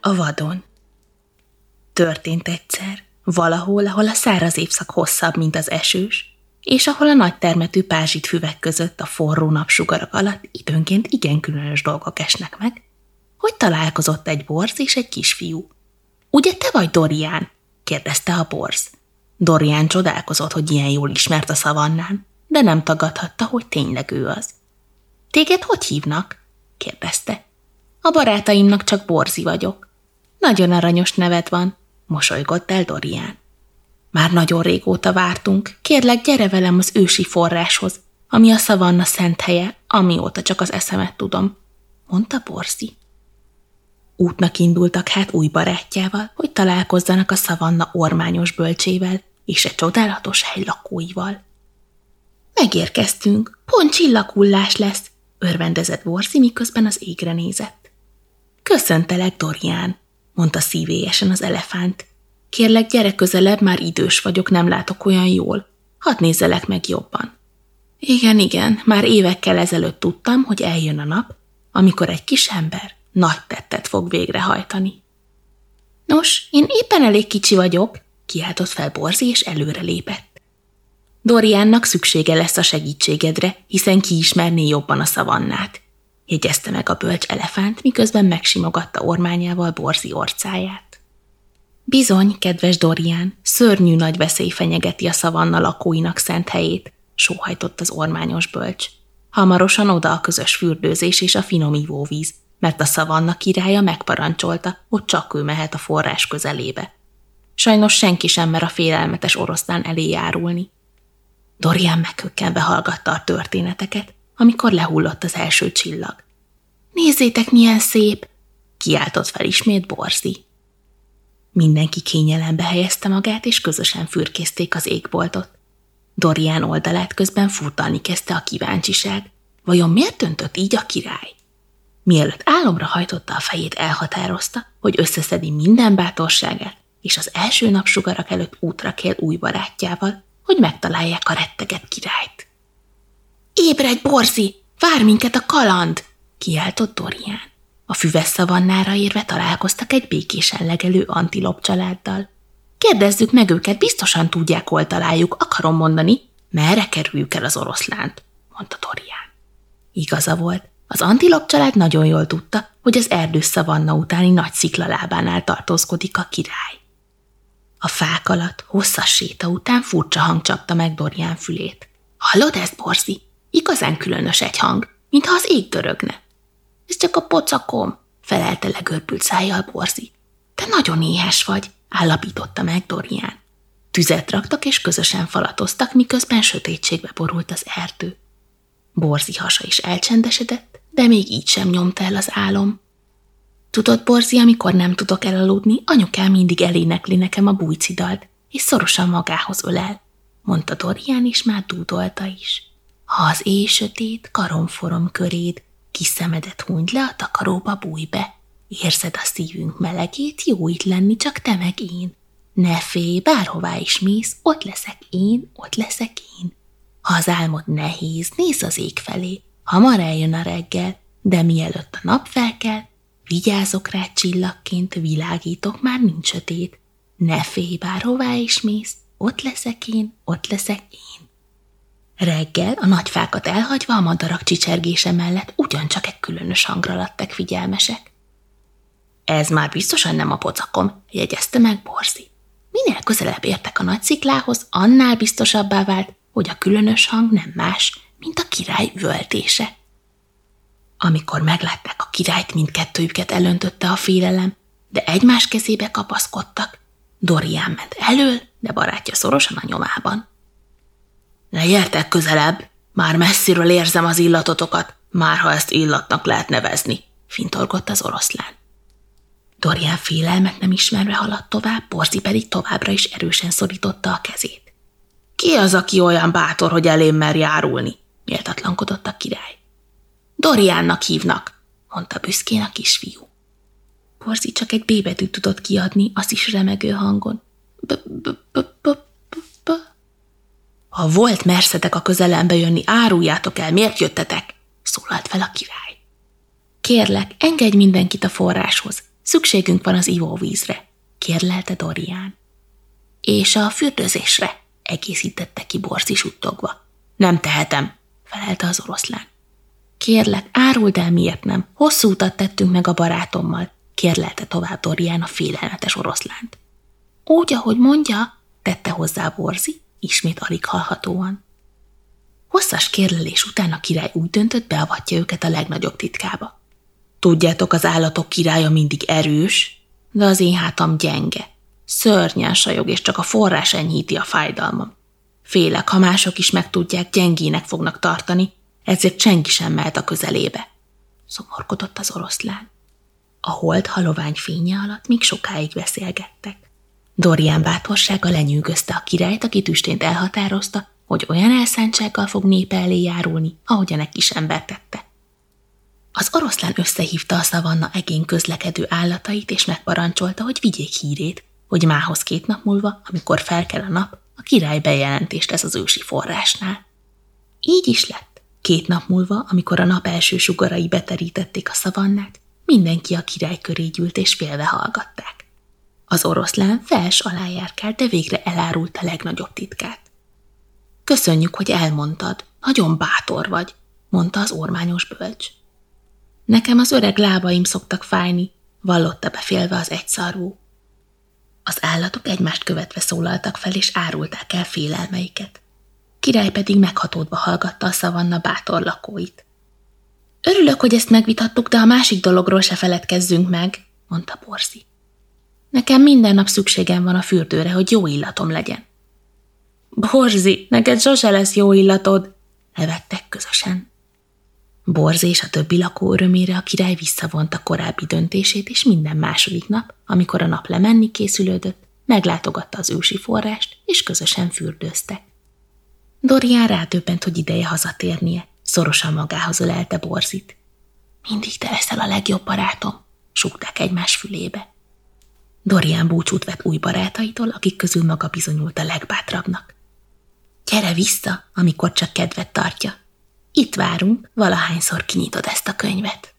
a vadon. Történt egyszer, valahol, ahol a száraz évszak hosszabb, mint az esős, és ahol a nagy termetű pázsit füvek között a forró napsugarak alatt időnként igen különös dolgok esnek meg, hogy találkozott egy borz és egy kisfiú. Ugye te vagy Dorián? kérdezte a borz. Dorián csodálkozott, hogy ilyen jól ismert a szavannán, de nem tagadhatta, hogy tényleg ő az. Téged hogy hívnak? kérdezte. A barátaimnak csak Borzi vagyok. Nagyon aranyos nevet van, mosolygott el Dorián. Már nagyon régóta vártunk, kérlek, gyere velem az ősi forráshoz, ami a szavanna szent helye, amióta csak az eszemet tudom, mondta Borzi. Útnak indultak hát új barátjával, hogy találkozzanak a szavanna ormányos bölcsével és egy csodálatos hely lakóival. Megérkeztünk, pont csillaghullás lesz, örvendezett Borzi, miközben az égre nézett. Köszöntelek, Dorián, mondta szívélyesen az elefánt. Kérlek, gyere közelebb, már idős vagyok, nem látok olyan jól. Hadd nézelek meg jobban. Igen, igen, már évekkel ezelőtt tudtam, hogy eljön a nap, amikor egy kis ember nagy tettet fog végrehajtani. Nos, én éppen elég kicsi vagyok, kiáltott fel Borzi, és előre lépett. Doriannak szüksége lesz a segítségedre, hiszen kiismerné jobban a szavannát, jegyezte meg a bölcs elefánt, miközben megsimogatta ormányával Borzi orcáját. Bizony, kedves Dorian, szörnyű nagy veszély fenyegeti a szavanna lakóinak szent helyét, sóhajtott az ormányos bölcs. Hamarosan oda a közös fürdőzés és a finom ivóvíz, mert a szavanna királya megparancsolta, hogy csak ő mehet a forrás közelébe. Sajnos senki sem mer a félelmetes oroszlán elé járulni. Dorian meghökkenve hallgatta a történeteket, amikor lehullott az első csillag. Nézzétek, milyen szép! kiáltott fel ismét Borzi. Mindenki kényelembe helyezte magát, és közösen fürkészték az égboltot. Dorian oldalát közben furtalni kezdte a kíváncsiság. Vajon miért döntött így a király? Mielőtt álomra hajtotta a fejét, elhatározta, hogy összeszedi minden bátorságát, és az első napsugarak előtt útra kell új barátjával, hogy megtalálják a retteget királyt. Ébredj, Borzi! Vár minket a kaland! kiáltott Dorian. A füves szavannára érve találkoztak egy békésen legelő antilop családdal. Kérdezzük meg őket, biztosan tudják, hol találjuk, akarom mondani, merre kerüljük el az oroszlánt, mondta Dorian. Igaza volt, az antilop család nagyon jól tudta, hogy az erdős szavanna utáni nagy sziklalábánál tartózkodik a király. A fák alatt hosszas séta után furcsa hang csapta meg Dorian fülét. Hallod ezt, Borzi? Igazán különös egy hang, mintha az ég dörögne. Ez csak a pocakom, felelte legörbült szájjal Borzi. Te nagyon éhes vagy, állapította meg Dorian. Tüzet raktak és közösen falatoztak, miközben sötétségbe borult az erdő. Borzi hasa is elcsendesedett, de még így sem nyomta el az álom. Tudod, Borzi, amikor nem tudok elaludni, anyukám mindig elénekli nekem a bújcidalt, és szorosan magához ölel, mondta Dorian, és már dúdolta is. Ha az éj sötét, karomforom köréd, kis szemedet hunyd le a takaróba, bújj be. Érzed a szívünk melegét, jó itt lenni, csak te meg én. Ne félj, bárhová is mész, ott leszek én, ott leszek én. Ha az álmod nehéz, nézz az ég felé, hamar eljön a reggel, de mielőtt a nap felkel, vigyázok rá csillagként, világítok, már nincs sötét. Ne félj, bárhová is mész, ott leszek én, ott leszek én. Reggel a nagy fákat elhagyva a madarak csicsergése mellett ugyancsak egy különös hangra lettek figyelmesek. Ez már biztosan nem a pocakom, jegyezte meg Borzi. Minél közelebb értek a nagy sziklához, annál biztosabbá vált, hogy a különös hang nem más, mint a király üvöltése. Amikor meglátták a királyt, mindkettőjüket elöntötte a félelem, de egymás kezébe kapaszkodtak. Dorian ment elől, de barátja szorosan a nyomában. Ne gyertek közelebb, már messziről érzem az illatotokat, már ha ezt illatnak lehet nevezni, fintorgott az oroszlán. Dorian félelmet nem ismerve haladt tovább, Borzi pedig továbbra is erősen szorította a kezét. Ki az, aki olyan bátor, hogy elém mer járulni? méltatlankodott a király. Doriánnak hívnak, mondta büszkén a kisfiú. Borzi csak egy bébetűt tudott kiadni, az is remegő hangon. Ha volt merszetek a közelembe jönni, áruljátok el, miért jöttetek? szólalt fel a király. Kérlek, engedj mindenkit a forráshoz, Szükségünk van az ivóvízre, kérlelte Dorian. És a fürdőzésre, egészítette ki Borzi suttogva. Nem tehetem, felelte az oroszlán. Kérlek, áruld el, miért nem. Hosszú utat tettünk meg a barátommal, kérlelte tovább Dorian a félelmetes oroszlánt. Úgy, ahogy mondja, tette hozzá Borzi, ismét alig hallhatóan. Hosszas kérlelés után a király úgy döntött, beavatja őket a legnagyobb titkába. Tudjátok, az állatok királya mindig erős, de az én hátam gyenge. Szörnyen sajog, és csak a forrás enyhíti a fájdalmam. Félek, ha mások is megtudják, gyengének fognak tartani, ezért senki sem mehet a közelébe. Szomorkodott az oroszlán. A hold halovány fénye alatt még sokáig beszélgettek. Dorian bátorsága lenyűgözte a királyt, aki tüstént elhatározta, hogy olyan elszántsággal fog népe elé járulni, ahogyan egy kis ember tette. Az oroszlán összehívta a szavanna egén közlekedő állatait, és megparancsolta, hogy vigyék hírét, hogy mához két nap múlva, amikor felkel a nap, a király bejelentést ez az ősi forrásnál. Így is lett. Két nap múlva, amikor a nap első sugarai beterítették a szavannát, mindenki a király köré gyűlt és félve hallgatták. Az oroszlán fels alá járkált, de végre elárult a legnagyobb titkát. Köszönjük, hogy elmondtad, nagyon bátor vagy, mondta az ormányos bölcs. Nekem az öreg lábaim szoktak fájni, vallotta befélve az egyszarvú. Az állatok egymást követve szólaltak fel, és árulták el félelmeiket. Király pedig meghatódva hallgatta a szavanna bátor lakóit. Örülök, hogy ezt megvitattuk, de a másik dologról se feledkezzünk meg, mondta Borzi. Nekem minden nap szükségem van a fürdőre, hogy jó illatom legyen. Borzi, neked sose lesz jó illatod, nevettek közösen. Borz és a többi lakó örömére a király visszavonta korábbi döntését, és minden második nap, amikor a nap lemenni készülődött, meglátogatta az ősi forrást, és közösen fürdőztek. Dorian rádöbbent, hogy ideje hazatérnie, szorosan magához ölelte Borzit. Mindig te leszel a legjobb barátom, súgták egymás fülébe. Dorian búcsút vett új barátaitól, akik közül maga bizonyult a legbátrabbnak. Gyere vissza, amikor csak kedvet tartja, itt várunk, valahányszor kinyitod ezt a könyvet.